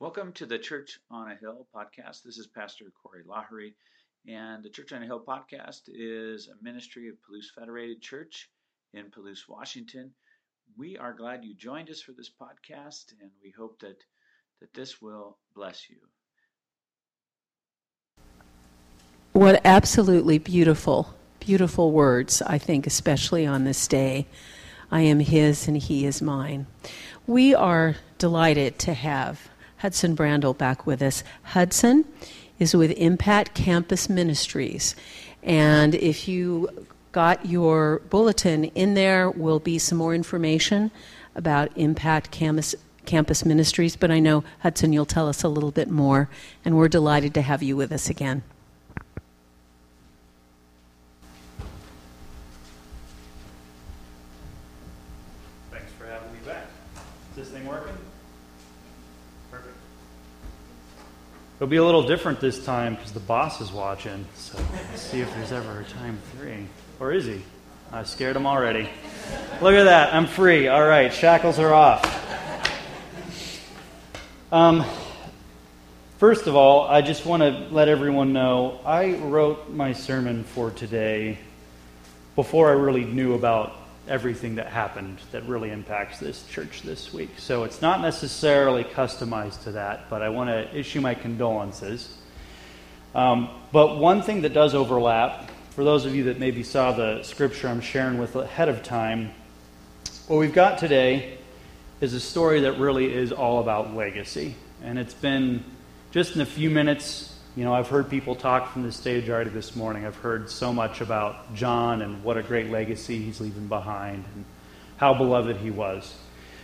Welcome to the Church on a Hill podcast. This is Pastor Corey Lahery, and the Church on a Hill podcast is a ministry of Palouse Federated Church in Palouse, Washington. We are glad you joined us for this podcast, and we hope that, that this will bless you. What absolutely beautiful, beautiful words, I think, especially on this day. I am His and He is mine. We are delighted to have Hudson Brandel back with us. Hudson is with Impact Campus Ministries. And if you got your bulletin in there, will be some more information about Impact Campus, Campus Ministries. But I know, Hudson, you'll tell us a little bit more. And we're delighted to have you with us again. It'll be a little different this time because the boss is watching. So let's see if there's ever a time three. Or is he? I scared him already. Look at that. I'm free. All right. Shackles are off. Um, first of all, I just want to let everyone know I wrote my sermon for today before I really knew about everything that happened that really impacts this church this week. So it's not necessarily customized to that, but I want to issue my condolences. Um, but one thing that does overlap, for those of you that maybe saw the scripture I'm sharing with ahead of time, what we've got today is a story that really is all about legacy. And it's been just in a few minutes you know, I've heard people talk from the stage already this morning. I've heard so much about John and what a great legacy he's leaving behind and how beloved he was.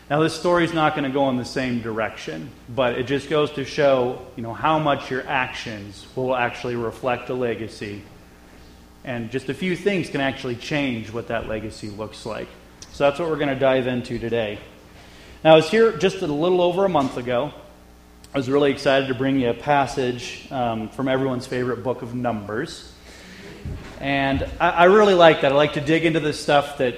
Now, this story's not going to go in the same direction, but it just goes to show, you know, how much your actions will actually reflect a legacy. And just a few things can actually change what that legacy looks like. So that's what we're going to dive into today. Now, I was here just a little over a month ago I was really excited to bring you a passage um, from everyone's favorite book of Numbers. And I, I really like that. I like to dig into the stuff that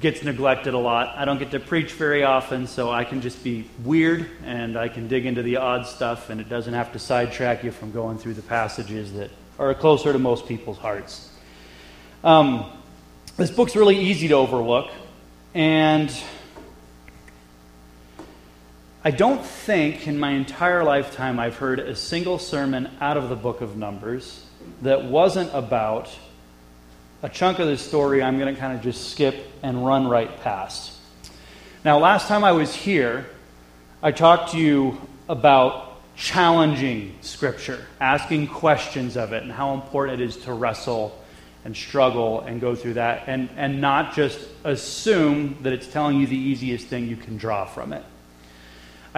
gets neglected a lot. I don't get to preach very often, so I can just be weird and I can dig into the odd stuff, and it doesn't have to sidetrack you from going through the passages that are closer to most people's hearts. Um, this book's really easy to overlook, and I don't think in my entire lifetime I've heard a single sermon out of the book of Numbers that wasn't about a chunk of the story I'm going to kind of just skip and run right past. Now, last time I was here, I talked to you about challenging Scripture, asking questions of it, and how important it is to wrestle and struggle and go through that, and, and not just assume that it's telling you the easiest thing you can draw from it.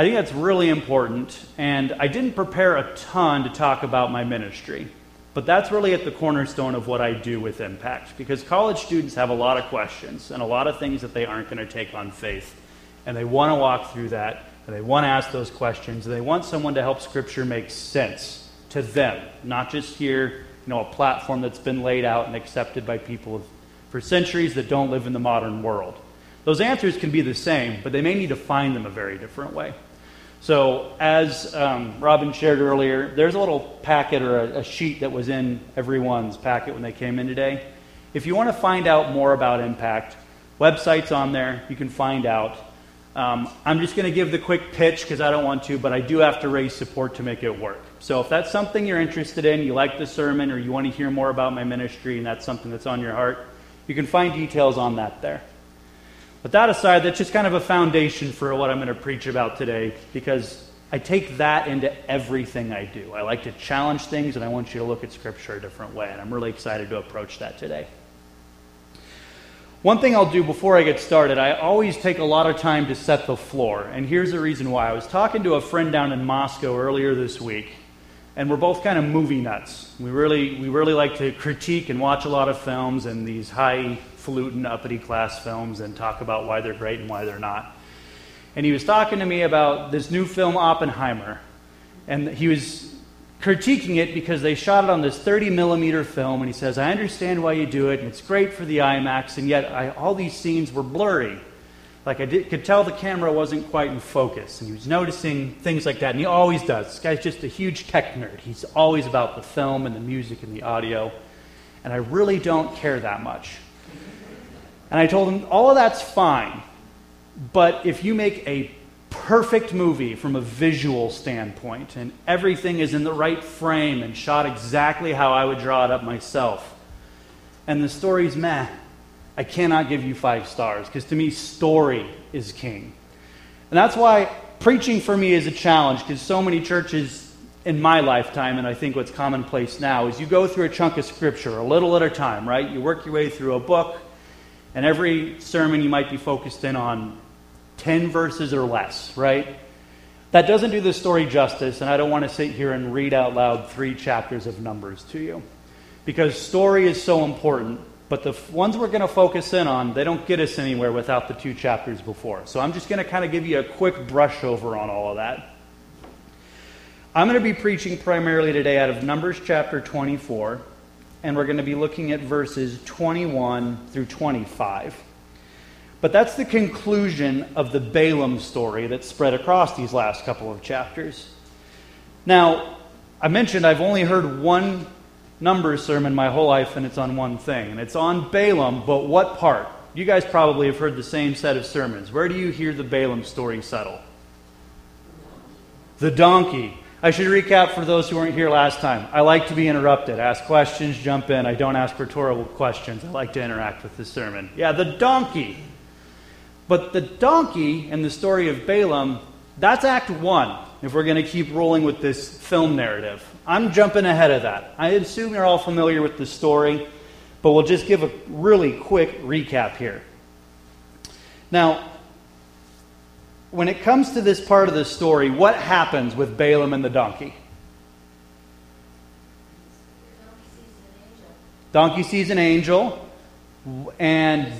I think that's really important, and I didn't prepare a ton to talk about my ministry, but that's really at the cornerstone of what I do with Impact, because college students have a lot of questions and a lot of things that they aren't going to take on faith, and they want to walk through that, and they want to ask those questions, and they want someone to help Scripture make sense to them, not just hear, you know, a platform that's been laid out and accepted by people for centuries that don't live in the modern world. Those answers can be the same, but they may need to find them a very different way. So, as um, Robin shared earlier, there's a little packet or a, a, sheet that was in everyone's packet when they came in today. If you want to find out more about Impact, website's on there. You can find out. Um, I'm just going to give the quick pitch because I don't want to, but I do have to raise support to make it work. So, if that's something you're interested in, you like the sermon, or you want to hear more about my ministry, and that's something that's on your heart, you can find details on that there. But that aside, that's just kind of a foundation for what I'm going to preach about today because I take that into everything I do. I like to challenge things and I want you to look at Scripture a different way, and I'm really excited to approach that today. One thing I'll do before I get started, I always take a lot of time to set the floor, and here's the reason why. I was talking to a friend down in Moscow earlier this week, and we're both kind of movie nuts. We really, we really like to critique and watch a lot of films and these high falutin, uppity class films and talk about why they're great and why they're not. And he was talking to me about this new film, Oppenheimer. And he was critiquing it because they shot it on this 30 millimeter film. And he says, I understand why you do it, and it's great for the IMAX, and yet I, all these scenes were blurry. Like I did, could tell the camera wasn't quite in focus, and he was noticing things like that, and he always does. This guy's just a huge tech nerd. He's always about the film and the music and the audio, and I really don't care that much. And I told him, all of that's fine, but if you make a perfect movie from a visual standpoint, and everything is in the right frame and shot exactly how I would draw it up myself, and the story's meh, I cannot give you five stars because to me, story is king. And that's why preaching for me is a challenge because so many churches in my lifetime, and I think what's commonplace now, is you go through a chunk of scripture a little at a time, right? You work your way through a book, and every sermon you might be focused in on 10 verses or less, right? That doesn't do the story justice, and I don't want to sit here and read out loud three chapters of Numbers to you. Because story is so important but the ones we're going to focus in on, they don't get us anywhere without the two chapters before. So I'm just going to kind of give you a quick brush over on all of that. I'm going to be preaching primarily today out of Numbers chapter 24, and we're going to be looking at verses 21 through 25. But that's the conclusion of the Balaam story that's spread across these last couple of chapters. Now, I mentioned I've only heard one Numbers sermon my whole life, and it's on one thing. And it's on Balaam, but what part? You guys probably have heard the same set of sermons. Where do you hear the Balaam story settle? The donkey. I should recap for those who weren't here last time. I like to be interrupted. Ask questions, jump in. I don't ask rhetorical questions. I like to interact with the sermon. Yeah, the donkey. But the donkey in the story of Balaam, that's Act 1, if we're going to keep rolling with this film narrative. I'm jumping ahead of that. I assume you're all familiar with the story, but we'll just give a really quick recap here. Now, when it comes to this part of the story, what happens with Balaam and the donkey? Donkey sees an angel, and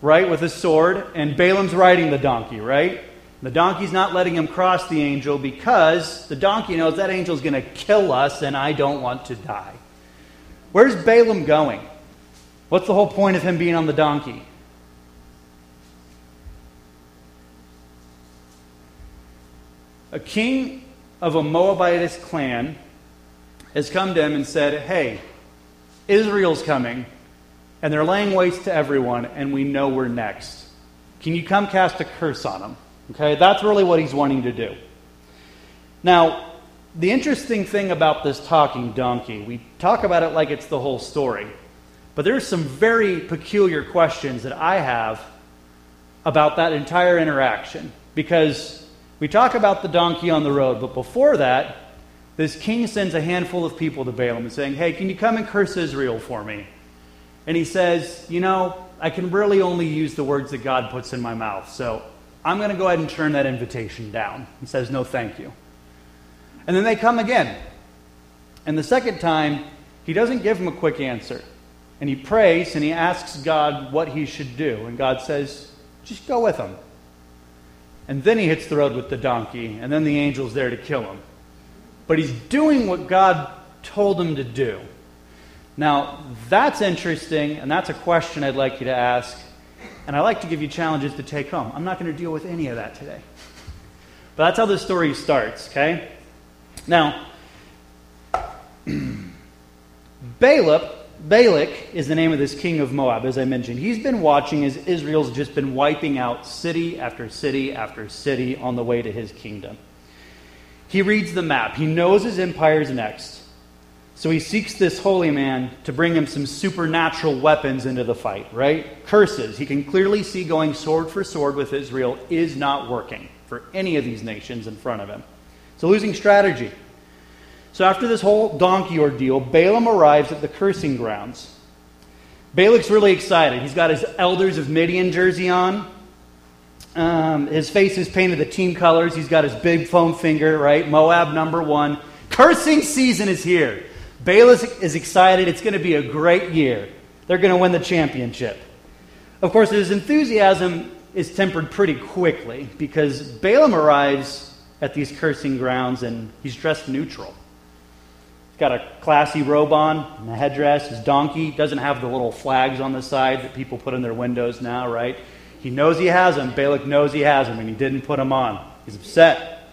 right with a sword, and Balaam's riding the donkey, right? The donkey's not letting him cross the angel because the donkey knows that angel's going to kill us and I don't want to die. Where's Balaam going? What's the whole point of him being on the donkey? A king of a Moabitist clan has come to him and said, Hey, Israel's coming, and they're laying waste to everyone, and we know we're next. Can you come cast a curse on them? Okay, that's really what he's wanting to do. Now, the interesting thing about this talking donkey, we talk about it like it's the whole story, but there's some very peculiar questions that I have about that entire interaction because we talk about the donkey on the road, but before that, this king sends a handful of people to Balaam and saying, Hey, can you come and curse Israel for me? And he says, You know, I can really only use the words that God puts in my mouth, so I'm going to go ahead and turn that invitation down. He says, No, thank you. And then they come again. And the second time, he doesn't give him a quick answer. And he prays and he asks God what he should do. And God says, Just go with him. And then he hits the road with the donkey, and then the angel's there to kill him. But he's doing what God told him to do. Now, that's interesting, and that's a question I'd like you to ask and I like to give you challenges to take home. I'm not going to deal with any of that today. But that's how the story starts, okay? Now, Balak, Balak is the name of this king of Moab, as I mentioned. He's been watching as Israel's just been wiping out city after city after city on the way to his kingdom. He reads the map. He knows his empire's next. So he seeks this holy man to bring him some supernatural weapons into the fight, right? Curses. He can clearly see going sword for sword with Israel is not working for any of these nations in front of him. It's a losing strategy. So after this whole donkey ordeal, Balaam arrives at the cursing grounds. Balak's really excited. He's got his Elders of Midian jersey on. Um, his face is painted the team colors. He's got his big foam finger, right? Moab number one. Cursing season is here. Balak is excited. It's going to be a great year. They're going to win the championship. Of course, his enthusiasm is tempered pretty quickly because Balaam arrives at these cursing grounds and he's dressed neutral. Got a classy robe on and a headdress. His donkey doesn't have the little flags on the side that people put in their windows now, right? He knows he has them. Balak knows he has them, and he didn't put them on. He's upset.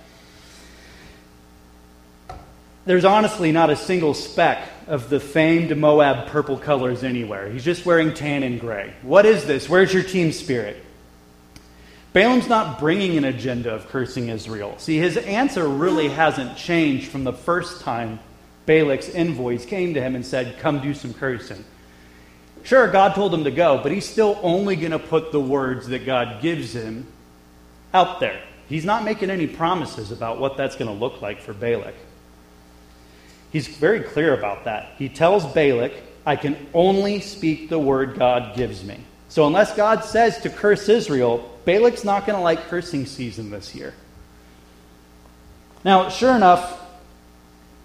There's honestly not a single speck of the famed Moab purple colors anywhere. He's just wearing tan and gray. What is this? Where's your team spirit? Balaam's not bringing an agenda of cursing Israel. See, his answer really hasn't changed from the first time Balak's envoys came to him and said, Come do some cursing. Sure, God told him to go, but he's still only going to put the words that God gives him out there. He's not making any promises about what that's going to look like for Balak. He's very clear about that. He tells Balak, I can only speak the word God gives me. So unless God says to curse Israel, Balak's not going to like cursing season this year. Now, sure enough,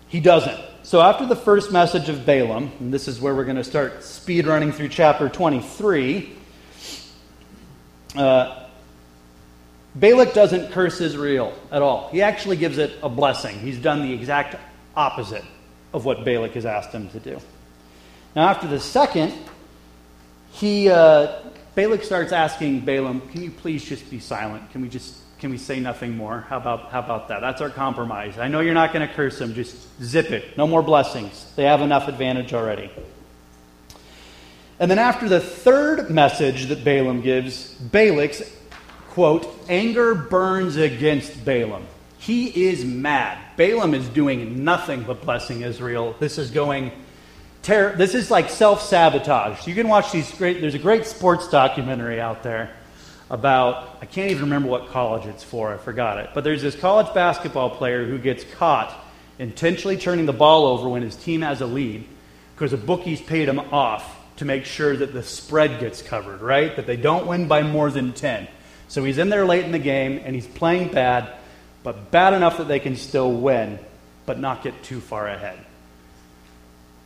he doesn't. So after the first message of Balaam, and this is where we're going to start speed running through chapter 23, uh, Balak doesn't curse Israel at all. He actually gives it a blessing. He's done the exact opposite of what Balak has asked him to do. Now, after the second, he uh, Balak starts asking Balaam, "Can you please just be silent? Can we just can we say nothing more? How about how about that? That's our compromise. I know you're not going to curse them. Just zip it. No more blessings. They have enough advantage already." And then after the third message that Balaam gives, Balak's quote, anger burns against Balaam. He is mad. Balaam is doing nothing but blessing Israel. This is going ter- this is like self-sabotage. You can watch these great there's a great sports documentary out there about I can't even remember what college it's for. I forgot it. But there's this college basketball player who gets caught intentionally turning the ball over when his team has a lead because the bookies paid him off to make sure that the spread gets covered, right? That they don't win by more than 10. So he's in there late in the game and he's playing bad but bad enough that they can still win, but not get too far ahead.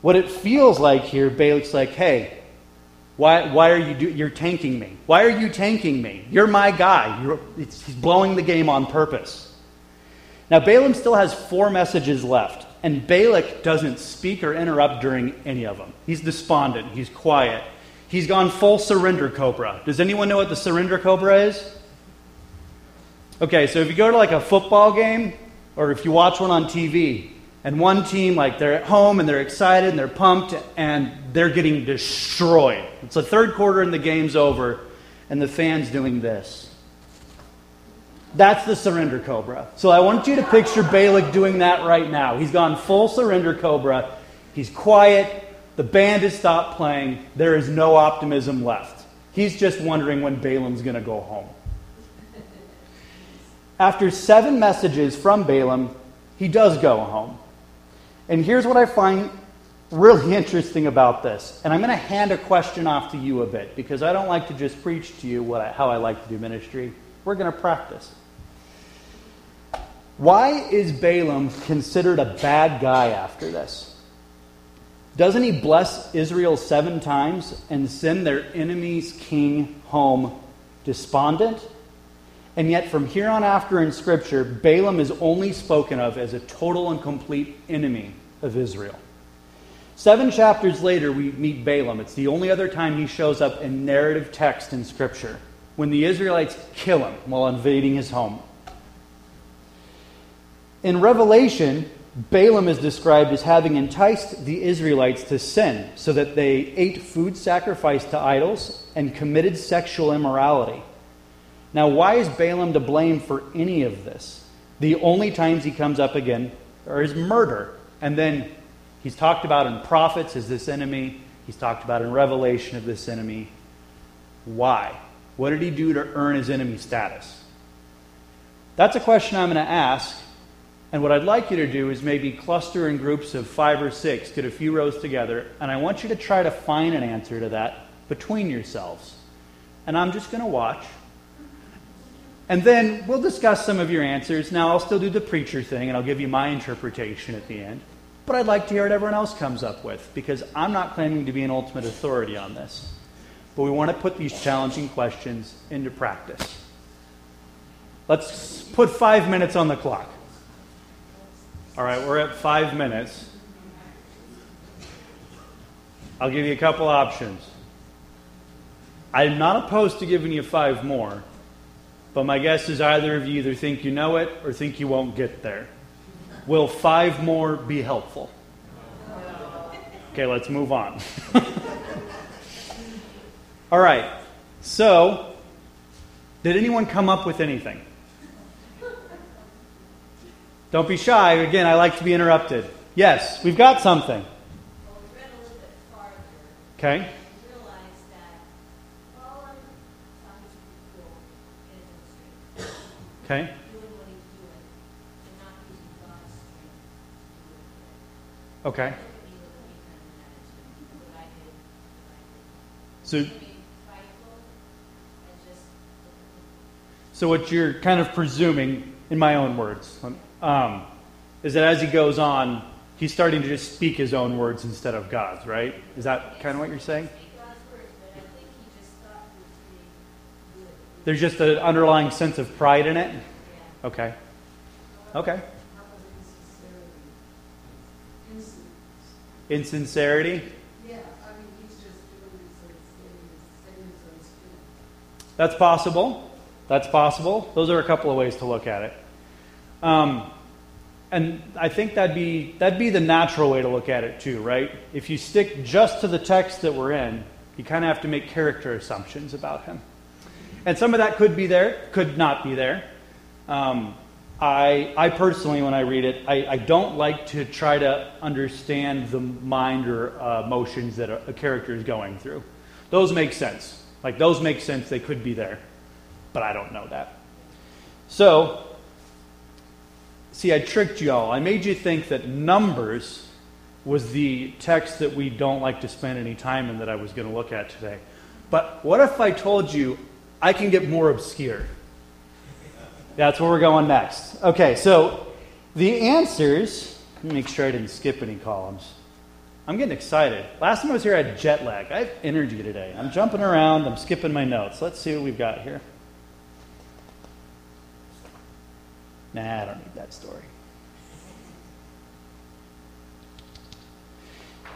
What it feels like here, Balak's like, hey, why, why are you do, you're tanking me? Why are you tanking me? You're my guy. You're, he's blowing the game on purpose. Now, Balaam still has four messages left, and Balak doesn't speak or interrupt during any of them. He's despondent, he's quiet. He's gone full surrender cobra. Does anyone know what the surrender cobra is? Okay, so if you go to like a football game, or if you watch one on TV, and one team, like they're at home and they're excited and they're pumped and they're getting destroyed. It's the third quarter and the game's over, and the fans doing this. That's the surrender cobra. So I want you to picture Balak doing that right now. He's gone full surrender cobra. He's quiet. The band has stopped playing. There is no optimism left. He's just wondering when Balaam's going to go home. After seven messages from Balaam, he does go home. And here's what I find really interesting about this. And I'm going to hand a question off to you a bit because I don't like to just preach to you what I, how I like to do ministry. We're going to practice. Why is Balaam considered a bad guy after this? Doesn't he bless Israel seven times and send their enemy's king home despondent? And yet, from here on after in Scripture, Balaam is only spoken of as a total and complete enemy of Israel. Seven chapters later, we meet Balaam. It's the only other time he shows up in narrative text in Scripture, when the Israelites kill him while invading his home. In Revelation, Balaam is described as having enticed the Israelites to sin so that they ate food sacrificed to idols and committed sexual immorality. Now, why is Balaam to blame for any of this? The only times he comes up again are his murder. And then he's talked about in prophets as this enemy, he's talked about in Revelation of this enemy. Why? What did he do to earn his enemy status? That's a question I'm going to ask. And what I'd like you to do is maybe cluster in groups of five or six, get a few rows together, and I want you to try to find an answer to that between yourselves. And I'm just going to watch. And then we'll discuss some of your answers. Now, I'll still do the preacher thing and I'll give you my interpretation at the end. But I'd like to hear what everyone else comes up with because I'm not claiming to be an ultimate authority on this. But we want to put these challenging questions into practice. Let's put five minutes on the clock. All right, we're at five minutes. I'll give you a couple options. I'm not opposed to giving you five more, but my guess is either of you either think you know it or think you won't get there. Will five more be helpful? Okay, let's move on. All right, so did anyone come up with anything? Don't be shy. Again, I like to be interrupted. Yes, we've got something. Okay. Okay. Okay. So, so what you're kind of presuming, in my own words, um, is that as he goes on, he's starting to just speak his own words instead of God's, right? Is that kind of what you're saying? There's just an underlying sense of pride in it? Okay. Okay. Insincerity? Yeah. That's possible. That's possible. Those are a couple of ways to look at it. Um, and I think that'd be that'd be the natural way to look at it too, right? If you stick just to the text that we're in, you kind of have to make character assumptions about him. And some of that could be there, could not be there. Um, I, I personally, when I read it, I, I, don't like to try to understand the mind or uh, emotions that a, a character is going through. Those make sense. Like, those make sense. They could be there. But I don't know that. So, see, I tricked y'all. I made you think that Numbers was the text that we don't like to spend any time in that I was going to look at today. But what if I told you I can get more obscure. That's where we're going next. Okay, so the answers, let me make sure I didn't skip any columns. I'm getting excited. Last time I was here, I had jet lag. I have energy today. I'm jumping around, I'm skipping my notes. Let's see what we've got here. Nah, I don't need that story.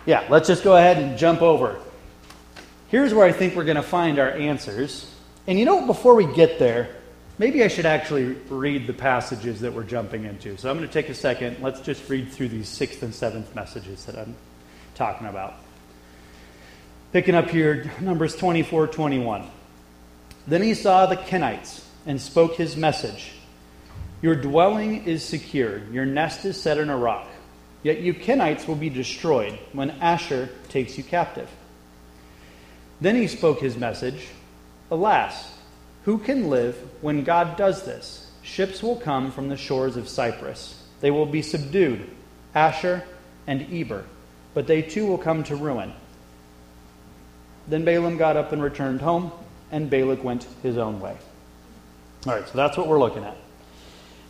Yeah, let's just go ahead and jump over. Here's where I think we're going to find our answers. And you know, before we get there, maybe I should actually read the passages that we're jumping into. So I'm going to take a second. Let's just read through these sixth and seventh messages that I'm talking about. Picking up here, Numbers 24 21. Then he saw the Kenites and spoke his message Your dwelling is secure, your nest is set in a rock. Yet you Kenites will be destroyed when Asher takes you captive. Then he spoke his message Alas, who can live when God does this? Ships will come from the shores of Cyprus. They will be subdued, Asher and Eber, but they too will come to ruin. Then Balaam got up and returned home, and Balak went his own way. All right, so that's what we're looking at.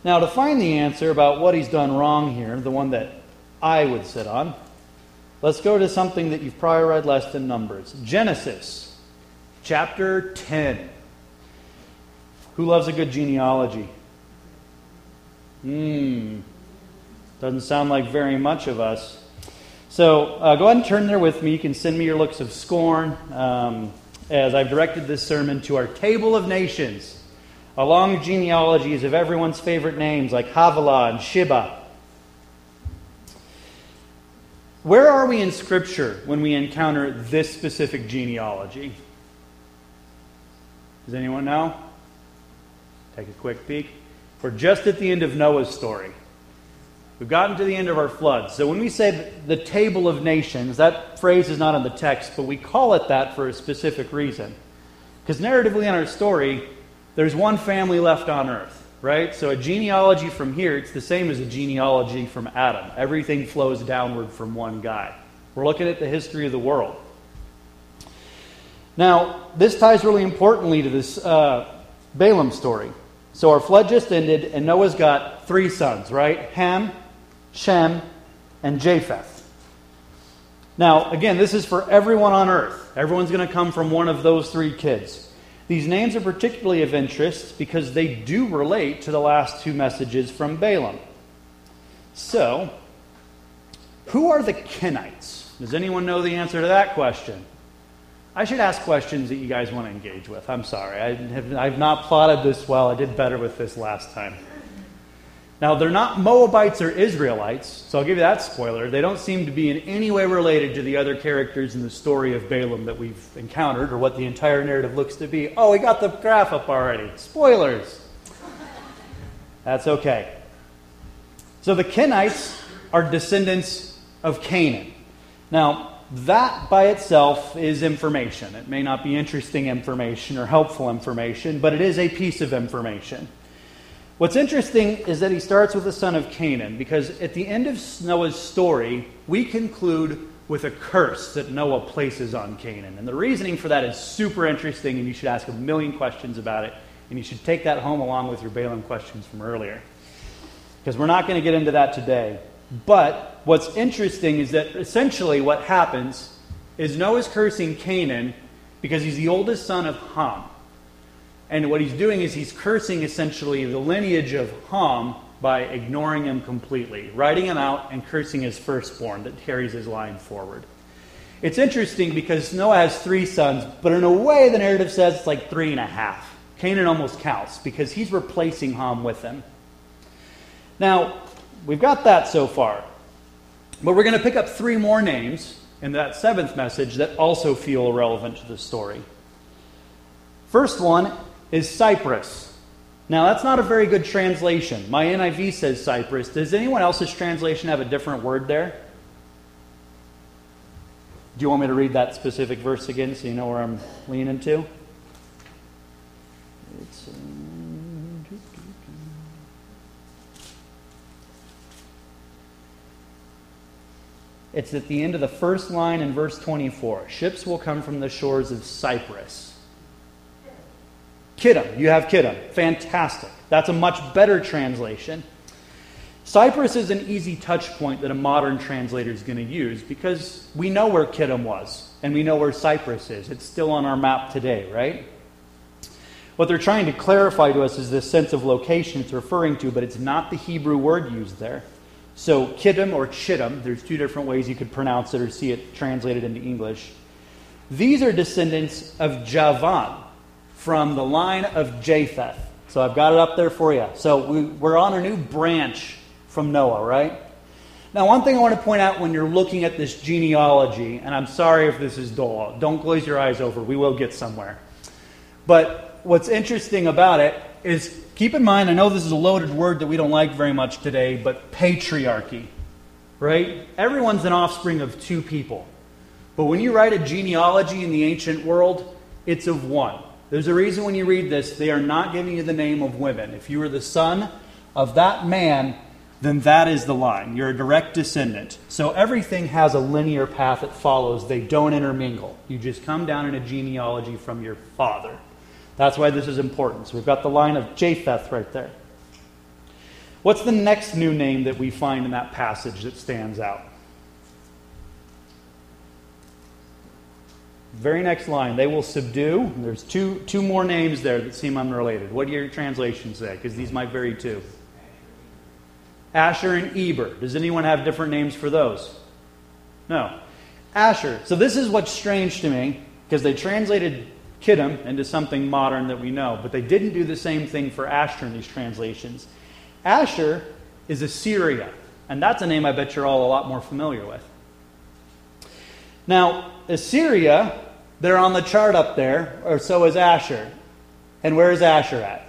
Now, to find the answer about what he's done wrong here, the one that I would sit on, let's go to something that you've probably read less than Numbers Genesis chapter 10. Who loves a good genealogy? Hmm. Doesn't sound like very much of us. So uh, go ahead and turn there with me. You can send me your looks of scorn um, as I've directed this sermon to our table of nations, along genealogies of everyone's favorite names like Havilah and Sheba. Where are we in Scripture when we encounter this specific genealogy? Does anyone know? Take a quick peek. We're just at the end of Noah's story. We've gotten to the end of our flood. So when we say the table of nations, that phrase is not in the text, but we call it that for a specific reason. Because narratively in our story, there's one family left on earth, right? So a genealogy from here, it's the same as a genealogy from Adam. Everything flows downward from one guy. We're looking at the history of the world. Now, this ties really importantly to this uh, Balaam story. So our flood just ended, and Noah's got three sons, right? Ham, Shem, and Japheth. Now, again, this is for everyone on earth. Everyone's going to come from one of those three kids. These names are particularly of interest because they do relate to the last two messages from Balaam. So, who are the Kenites? Does anyone know the answer to that question? I should ask questions that you guys want to engage with. I'm sorry. I have, I've not plotted this well. I did better with this last time. Now, they're not Moabites or Israelites, so I'll give you that spoiler. They don't seem to be in any way related to the other characters in the story of Balaam that we've encountered or what the entire narrative looks to be. Oh, we got the graph up already. Spoilers. That's okay. So the Kenites are descendants of Canaan. Now, that by itself is information. It may not be interesting information or helpful information, but it is a piece of information. What's interesting is that he starts with the son of Canaan, because at the end of Noah's story, we conclude with a curse that Noah places on Canaan. And the reasoning for that is super interesting, and you should ask a million questions about it. And you should take that home along with your Balaam questions from earlier. Because we're not going to get into that today. But what's interesting is that essentially what happens is Noah's cursing Canaan because he's the oldest son of Ham. And what he's doing is he's cursing essentially the lineage of Ham by ignoring him completely, writing him out and cursing his firstborn that carries his line forward. It's interesting because Noah has three sons, but in a way the narrative says it's like three and a half. Canaan almost counts because he's replacing Ham with him. Now, we've got that so far. But we're going to pick up three more names in that seventh message that also feel relevant to the story. First one is Cyprus. Now, that's not a very good translation. My NIV says Cyprus. Does anyone else's translation have a different word there? Do you want me to read that specific verse again so you know where I'm leaning to? It's at the end of the first line in verse 24. Ships will come from the shores of Cyprus. Kittim. You have Kittim. Fantastic. That's a much better translation. Cyprus is an easy touch point that a modern translator is going to use because we know where Kittim was and we know where Cyprus is. It's still on our map today, right? What they're trying to clarify to us is this sense of location it's referring to, but it's not the Hebrew word used there. So, Kittim or Chittim, there's two different ways you could pronounce it or see it translated into English. These are descendants of Javan from the line of Japheth. So I've got it up there for you. So we, we're on a new branch from Noah, right? Now, one thing I want to point out when you're looking at this genealogy, and I'm sorry if this is dull, don't glaze your eyes over, we will get somewhere. But what's interesting about it is keep in mind, I know this is a loaded word that we don't like very much today, but patriarchy, right? Everyone's an offspring of two people. But when you write a genealogy in the ancient world, it's of one. There's a reason when you read this, they are not giving you the name of women. If you are the son of that man, then that is the line. You're a direct descendant. So everything has a linear path it follows. They don't intermingle. You just come down in a genealogy from your father. That's why this is important. So we've got the line of Japheth right there. What's the next new name that we find in that passage that stands out? Very next line, they will subdue. There's two, two more names there that seem unrelated. What do your translations say? Because these might vary too. Asher and Eber. Does anyone have different names for those? No. Asher. So this is what's strange to me, because they translated Kittim into something modern that we know, but they didn't do the same thing for Asher in these translations. Asher is Assyria, and that's a name I bet you're all a lot more familiar with. Now, Assyria, they're on the chart up there, or so is Asher. And where is Asher at?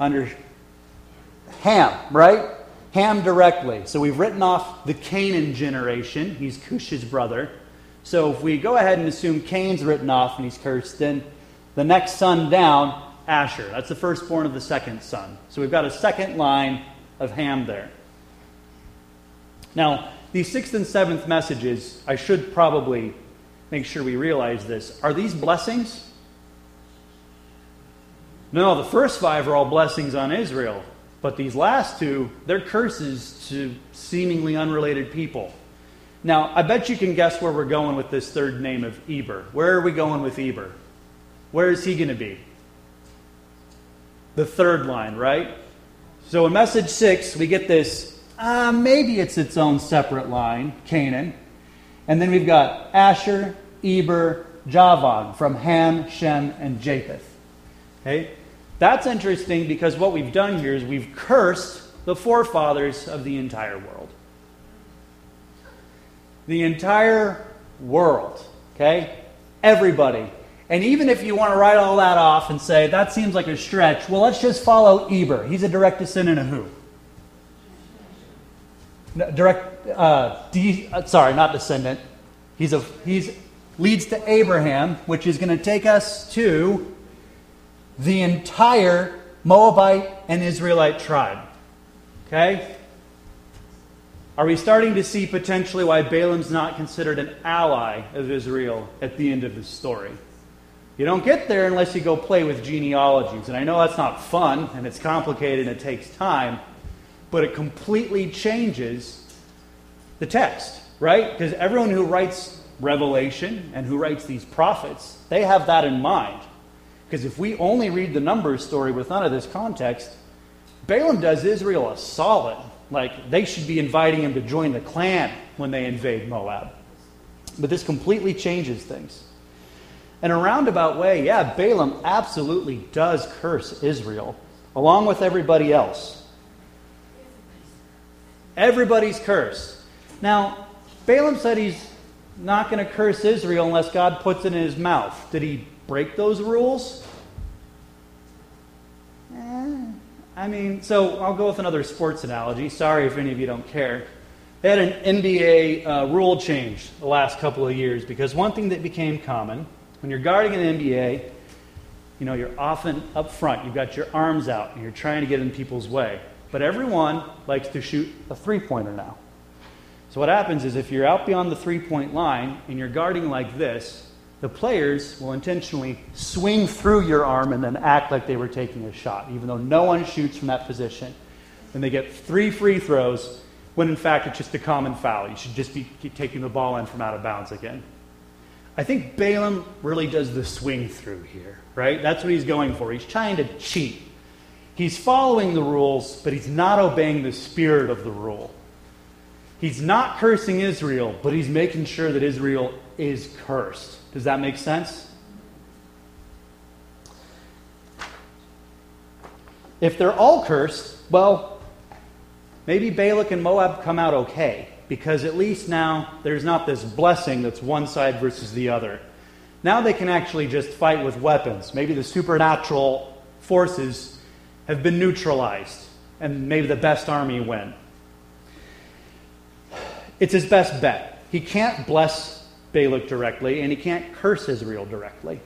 Under Ham, right? Ham directly. So we've written off the Canaan generation. He's Cush's brother. So if we go ahead and assume Cain's written off and he's cursed, then the next son down, Asher. That's the firstborn of the second son. So we've got a second line of Ham there. Now, these sixth and seventh messages, I should probably make sure we realize this. Are these blessings? No, the first five are all blessings on Israel. But these last two, they're curses to seemingly unrelated people. Now, I bet you can guess where we're going with this third name of Eber. Where are we going with Eber? Where is he going to be? The third line, right? So in message six, we get this uh, maybe it's its own separate line, Canaan. And then we've got Asher, Eber, Javan from Ham, Shem, and Japheth. Okay? That's interesting because what we've done here is we've cursed the forefathers of the entire world. The entire world. Okay? Everybody. And even if you want to write all that off and say, that seems like a stretch, well, let's just follow Eber. He's a direct descendant of who? No, direct, uh, de, uh, sorry, not descendant. He's a, he's leads to Abraham, which is going to take us to the entire Moabite and Israelite tribe. Okay? Are we starting to see potentially why Balaam's not considered an ally of Israel at the end of the story? You don't get there unless you go play with genealogies. And I know that's not fun and it's complicated and it takes time, but it completely changes the text, right? Because everyone who writes Revelation and who writes these prophets, they have that in mind. Because if we only read the Numbers story with none of this context, Balaam does Israel a solid. Like, they should be inviting him to join the clan when they invade Moab. But this completely changes things. In a roundabout way, yeah, Balaam absolutely does curse Israel, along with everybody else. Everybody's cursed. Now, Balaam said he's not going to curse Israel unless God puts it in his mouth. Did he break those rules? Eh, I mean, so I'll go with another sports analogy. Sorry if any of you don't care. They had an NBA uh, rule change the last couple of years because one thing that became common when you're guarding an NBA, you know, you're often up front. You've got your arms out and you're trying to get in people's way. But everyone likes to shoot a three pointer now. So what happens is if you're out beyond the three point line and you're guarding like this, the players will intentionally swing through your arm and then act like they were taking a shot, even though no one shoots from that position. And they get three free throws when in fact it's just a common foul. You should just be taking the ball in from out of bounds again. I think Balaam really does the swing through here, right? That's what he's going for. He's trying to cheat. He's following the rules, but he's not obeying the spirit of the rule. He's not cursing Israel, but he's making sure that Israel is cursed. Does that make sense? If they're all cursed, well, maybe Balak and Moab come out okay, because at least now there's not this blessing that's one side versus the other. Now they can actually just fight with weapons. Maybe the supernatural forces have been neutralized, and maybe the best army win. It's his best bet. He can't bless Balak directly, and he can't curse Israel directly.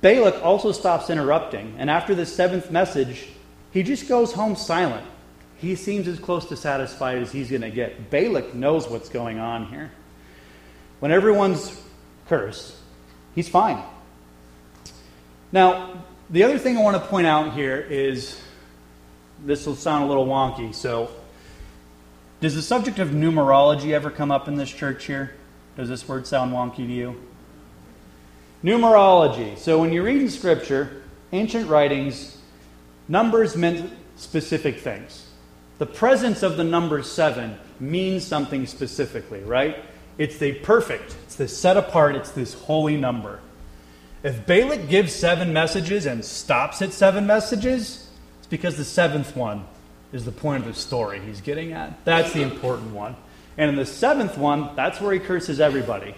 Balak also stops interrupting, and after the seventh message, he just goes home silent. He seems as close to satisfied as he's going to get. Balak knows what's going on here. When everyone's cursed, he's fine. Now, the other thing I want to point out here is this will sound a little wonky, so does the subject of numerology ever come up in this church here? Does this word sound wonky to you? Numerology. So when you read in Scripture, ancient writings, numbers meant specific things. The presence of the number seven means something specifically, right? It's the perfect, it's the set apart, it's this holy number. If Balak gives seven messages and stops at seven messages, it's because the seventh one is the point of the story he's getting at. That's the important one. And in the seventh one, that's where he curses everybody.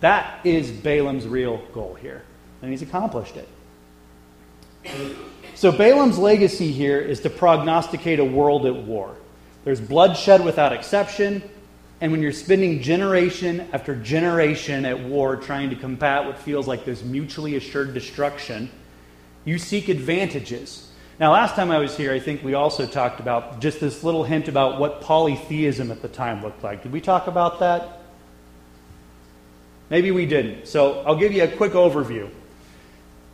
That is Balaam's real goal here. And he's accomplished it. So Balaam's legacy here is to prognosticate a world at war. There's bloodshed without exception. And when you're spending generation after generation at war trying to combat what feels like this mutually assured destruction, you seek advantages. Now, last time I was here, I think we also talked about just this little hint about what polytheism at the time looked like. Did we talk about that? Maybe we didn't. So I'll give you a quick overview.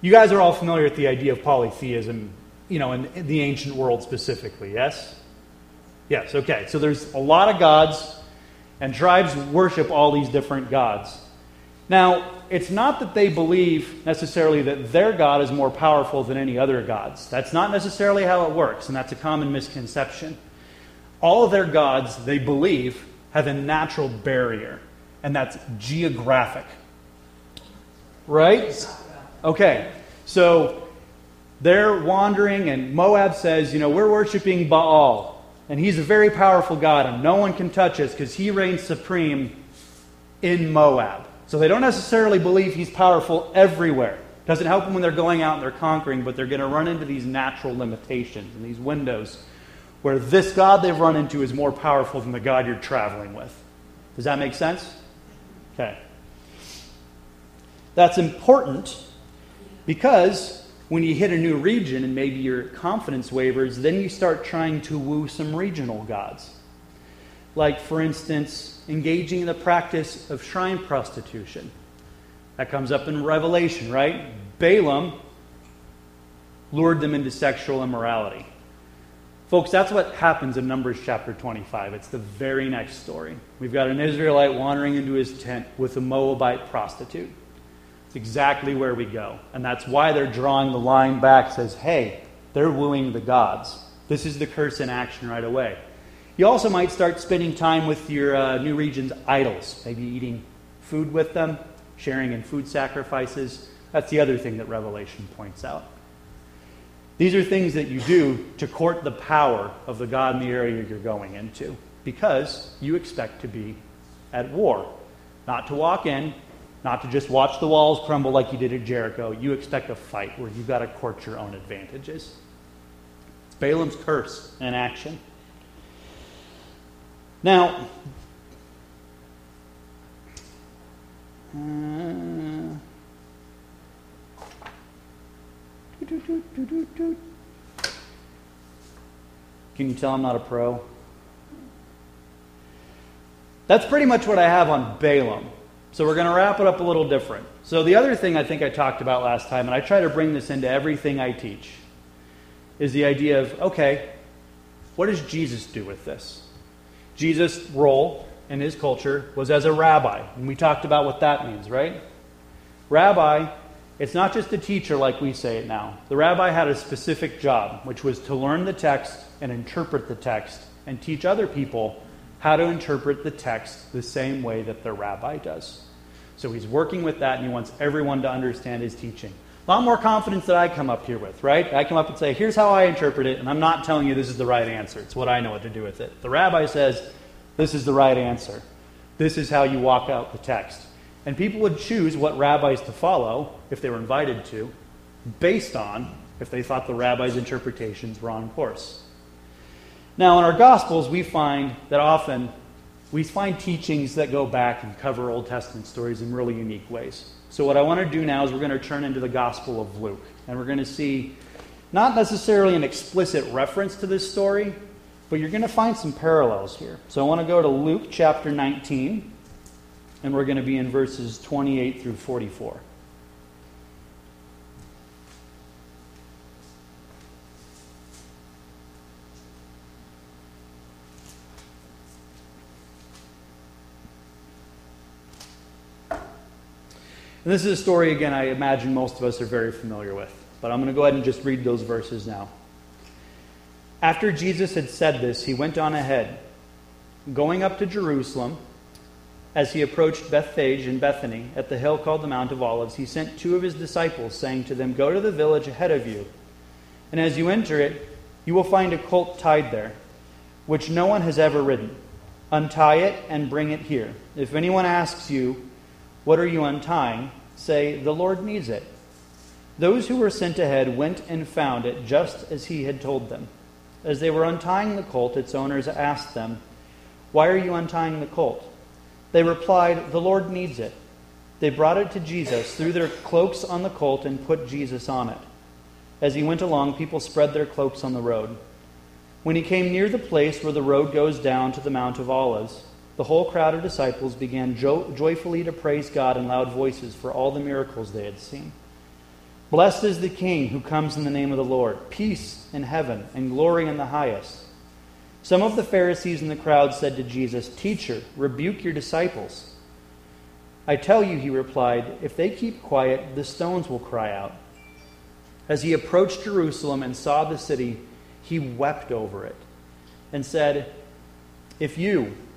You guys are all familiar with the idea of polytheism, you know, in, the ancient world specifically, yes? Yes, okay. So there's a lot of gods, and tribes worship all these different gods. Now, it's not that they believe necessarily that their God is more powerful than any other gods. That's not necessarily how it works, and that's a common misconception. All of their gods, they believe, have a natural barrier. and that's geographic. Right? Okay, so they're wandering, and Moab says, You know, we're worshiping Baal, and he's a very powerful God, and no one can touch us because he reigns supreme in Moab. So they don't necessarily believe he's powerful everywhere. Doesn't help them when they're going out and they're conquering, but they're going to run into these natural limitations and these windows where this God they've run into is more powerful than the God you're traveling with. Does that make sense? Okay. That's important because when you hit a new region and maybe your confidence wavers, then you start trying to woo some regional gods. Like, for instance, engaging in the practice of shrine prostitution. That comes up in Revelation, right? Balaam lured them into sexual immorality. Folks, that's what happens in Numbers chapter 25. It's the very next story. We've got an Israelite wandering into his tent with a Moabite prostitute. It's exactly where we go. And that's why they're drawing the line back, says, hey, they're wooing the gods. This is the curse in action right away. You also might start spending time with your uh, new region's idols, maybe eating food with them, sharing in food sacrifices. That's the other thing that Revelation points out. These are things that you do to court the power of the God in the area you're going into because you expect to be at war. Not to walk in, not to just watch the walls crumble like you did at Jericho. You expect a fight where you've got to court your own advantages. It's Balaam's curse in action. Now, uh, can you tell I'm not a pro? That's pretty much what I have on Balaam. So we're going to wrap it up a little different. So the other thing I think I talked about last time, and I try to bring this into everything I teach, is the idea of okay, what does Jesus do with this? Jesus' role in his culture was as a rabbi. And we talked about what that means, right? Rabbi, it's not just a teacher like we say it now. The rabbi had a specific job, which was to learn the text and interpret the text and teach other people how to interpret the text the same way that the rabbi does. So he's working with that and he wants everyone to understand his teaching. A lot more confidence that I come up here with, right? I come up and say, here's how I interpret it, and I'm not telling you this is the right answer. It's what I know what to do with it. The rabbi says, this is the right answer. This is how you walk out the text. And people would choose what rabbis to follow, if they were invited to, based on if they thought the rabbi's interpretations were on course. Now, in our Gospels, we find that often we find teachings that go back and cover Old Testament stories in really unique ways. So, what I want to do now is we're going to turn into the Gospel of Luke. And we're going to see not necessarily an explicit reference to this story, but you're going to find some parallels here. So, I want to go to Luke chapter 19, and we're going to be in verses 28 through 44. And this is a story, again, I imagine most of us are very familiar with. But I'm going to go ahead and just read those verses now. After Jesus had said this, he went on ahead, going up to Jerusalem. As he approached Bethphage and Bethany at the hill called the Mount of Olives, he sent two of his disciples, saying to them, Go to the village ahead of you, and as you enter it, you will find a colt tied there, which no one has ever ridden. Untie it and bring it here. If anyone asks you, what are you untying? Say, The Lord needs it. Those who were sent ahead went and found it just as he had told them. As they were untying the colt, its owners asked them, Why are you untying the colt? They replied, The Lord needs it. They brought it to Jesus, threw their cloaks on the colt, and put Jesus on it. As he went along, people spread their cloaks on the road. When he came near the place where the road goes down to the Mount of Olives, the whole crowd of disciples began jo- joyfully to praise God in loud voices for all the miracles they had seen. Blessed is the King who comes in the name of the Lord, peace in heaven and glory in the highest. Some of the Pharisees in the crowd said to Jesus, Teacher, rebuke your disciples. I tell you, he replied, if they keep quiet, the stones will cry out. As he approached Jerusalem and saw the city, he wept over it and said, If you,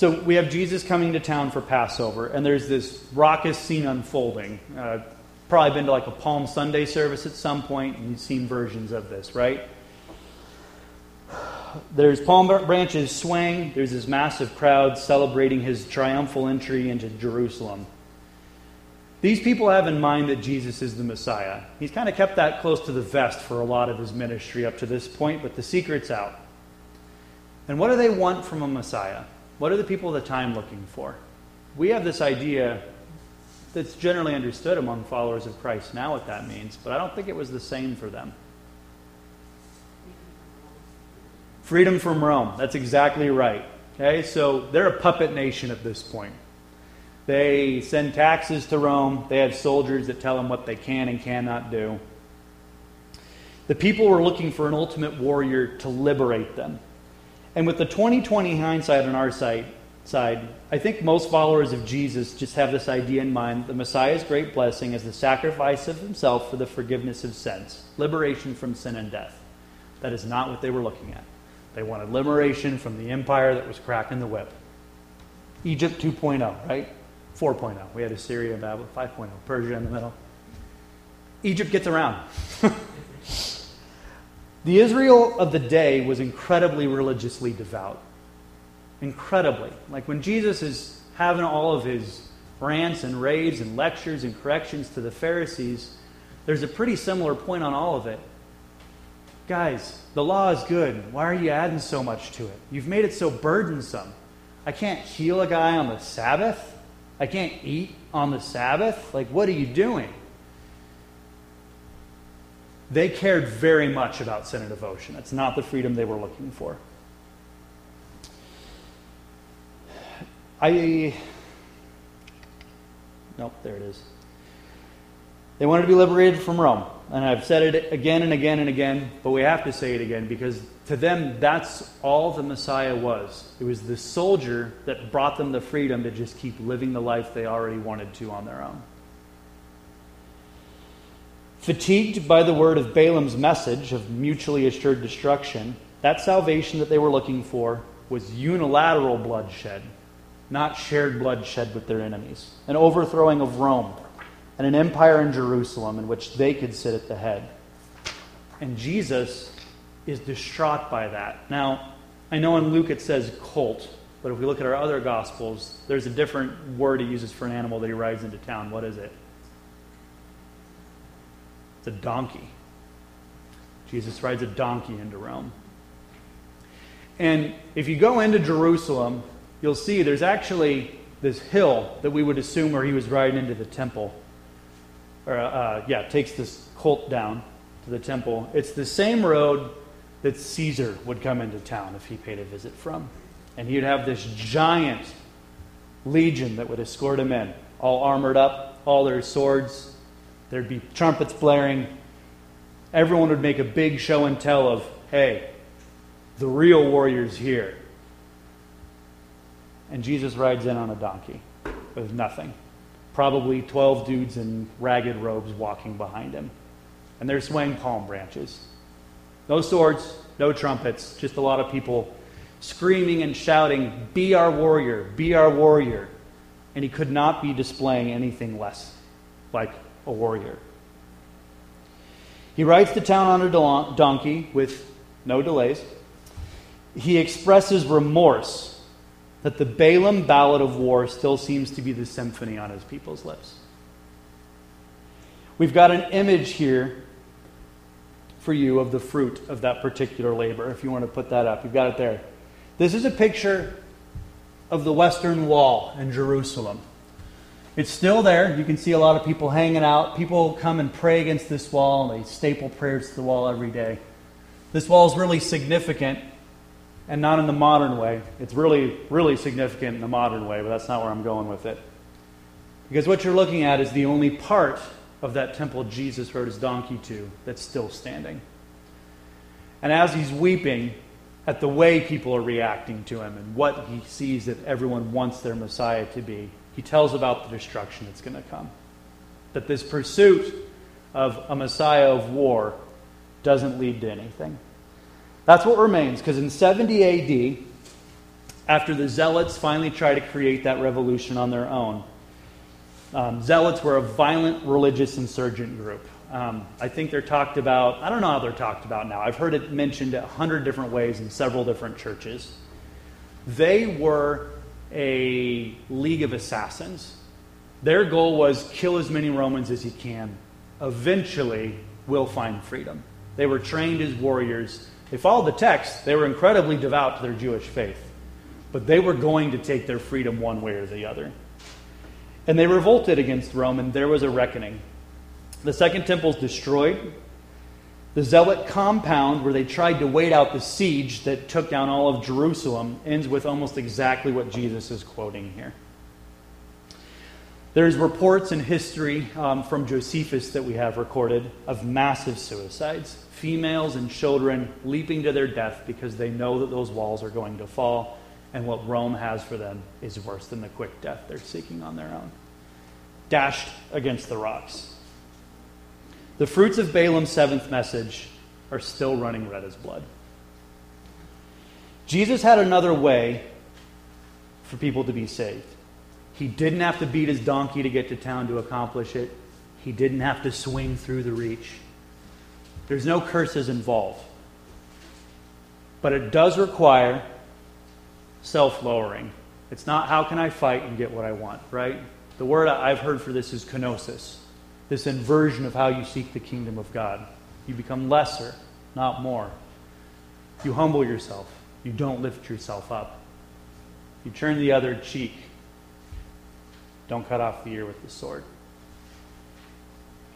So we have Jesus coming to town for Passover, and there's this raucous scene unfolding. Uh, probably been to like a Palm Sunday service at some point, and you've seen versions of this, right? There's palm branches swaying. There's this massive crowd celebrating his triumphal entry into Jerusalem. These people have in mind that Jesus is the Messiah. He's kind of kept that close to the vest for a lot of his ministry up to this point, but the secret's out. And what do they want from a Messiah? What are the people of the time looking for? We have this idea that's generally understood among followers of Christ now what that means, but I don't think it was the same for them. Freedom from Rome. That's exactly right. Okay, so they're a puppet nation at this point. They send taxes to Rome. They have soldiers that tell them what they can and cannot do. The people were looking for an ultimate warrior to liberate them. And with the 2020 hindsight on our side, side, I think most followers of Jesus just have this idea in mind the Messiah's great blessing is the sacrifice of himself for the forgiveness of sins, liberation from sin and death. That is not what they were looking at. They wanted liberation from the empire that was cracking the whip. Egypt 2.0, right? 4.0. We had Assyria, Babylon 5.0, Persia in the middle. Egypt gets around. The Israel of the day was incredibly religiously devout. Incredibly. Like when Jesus is having all of his rants and raves and lectures and corrections to the Pharisees, there's a pretty similar point on all of it. Guys, the law is good. Why are you adding so much to it? You've made it so burdensome. I can't heal a guy on the Sabbath. I can't eat on the Sabbath. Like, what are you doing? They cared very much about sin and devotion. It's not the freedom they were looking for. I. Nope, there it is. They wanted to be liberated from Rome. And I've said it again and again and again, but we have to say it again because to them, that's all the Messiah was. It was the soldier that brought them the freedom to just keep living the life they already wanted to on their own. Fatigued by the word of Balaam's message of mutually assured destruction, that salvation that they were looking for was unilateral bloodshed, not shared bloodshed with their enemies, an overthrowing of Rome, and an empire in Jerusalem in which they could sit at the head. And Jesus is distraught by that. Now, I know in Luke it says colt, but if we look at our other gospels, there's a different word he uses for an animal that he rides into town. What is it? It's a donkey. Jesus rides a donkey into Rome. And if you go into Jerusalem, you'll see there's actually this hill that we would assume where he was riding into the temple. Or, uh, yeah, takes this colt down to the temple. It's the same road that Caesar would come into town if he paid a visit from. And he'd have this giant legion that would escort him in, all armored up, all their swords, There'd be trumpets blaring. Everyone would make a big show and tell of, hey, the real warrior's here. And Jesus rides in on a donkey with nothing. Probably 12 dudes in ragged robes walking behind him. And they're swaying palm branches. No swords, no trumpets, just a lot of people screaming and shouting, Be our warrior, be our warrior. And he could not be displaying anything less like a warrior. He rides to town on a donkey with no delays. He expresses remorse that the Balaam ballad of war still seems to be the symphony on his people's lips. We've got an image here for you of the fruit of that particular labor, if you want to put that up. You've got it there. This is a picture of the Western Wall in Jerusalem. It's still there. You can see a lot of people hanging out. People come and pray against this wall, and they staple prayers to the wall every day. This wall is really significant, and not in the modern way. It's really, really significant in the modern way, but that's not where I'm going with it. Because what you're looking at is the only part of that temple Jesus rode his donkey to that's still standing. And as he's weeping at the way people are reacting to him and what he sees that everyone wants their Messiah to be, he tells about the destruction that's going to come. That this pursuit of a Messiah of war doesn't lead to anything. That's what remains, because in 70 AD, after the Zealots finally try to create that revolution on their own, um, Zealots were a violent religious insurgent group. Um, I think they're talked about, I don't know how they're talked about now. I've heard it mentioned a hundred different ways in several different churches. They were a league of assassins. Their goal was kill as many Romans as you can. Eventually, we'll find freedom. They were trained as warriors. They followed the text. They were incredibly devout to their Jewish faith. But they were going to take their freedom one way or the other. And they revolted against Rome, and there was a reckoning. The second temple destroyed. The zealot compound, where they tried to wait out the siege that took down all of Jerusalem, ends with almost exactly what Jesus is quoting here. There's reports in history um, from Josephus that we have recorded of massive suicides, females and children leaping to their death because they know that those walls are going to fall, and what Rome has for them is worse than the quick death they're seeking on their own. Dashed against the rocks. The fruits of Balaam's seventh message are still running red as blood. Jesus had another way for people to be saved. He didn't have to beat his donkey to get to town to accomplish it. He didn't have to swing through the reach. There's no curses involved. But it does require self lowering. It's not how can I fight and get what I want, right? The word I've heard for this is kenosis this inversion of how you seek the kingdom of God. You become lesser, not more. You humble yourself. You don't lift yourself up. You turn the other cheek. Don't cut off the ear with the sword.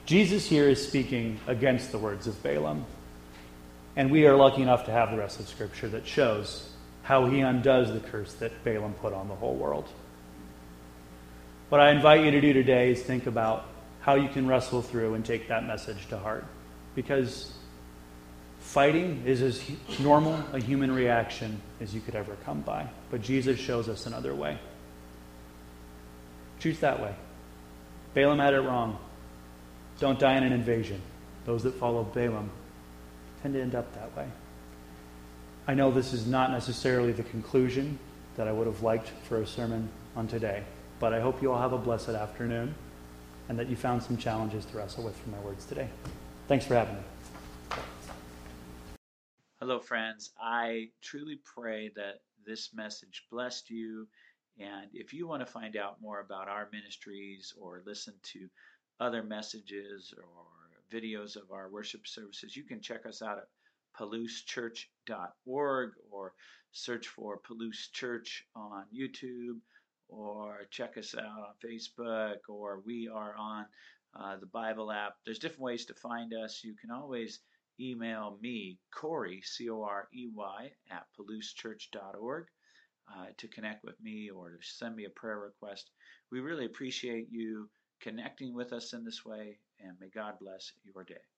Jesus here is speaking against the words of Balaam. And we are lucky enough to have the rest of Scripture that shows how he undoes the curse that Balaam put on the whole world. What I invite you to do today is think about how you can wrestle through and take that message to heart. Because fighting is as normal a human reaction as you could ever come by. But Jesus shows us another way. Choose that way. Balaam had it wrong. Don't die in an invasion. Those that follow Balaam tend to end up that way. I know this is not necessarily the conclusion that I would have liked for a sermon on today, but I hope you all have a blessed afternoon and that you found some challenges to wrestle with from my words today. Thanks for having me. Hello, friends. I truly pray that this message blessed you. And if you want to find out more about our ministries or listen to other messages or videos of our worship services, you can check us out at palousechurch.org or search for Palouse Church on YouTube or check us out on Facebook, or we are on uh, the Bible app. There's different ways to find us. You can always email me, Corey, C O R E Y, at palousechurch.org uh, to connect with me or to send me a prayer request. We really appreciate you connecting with us in this way, and may God bless your day.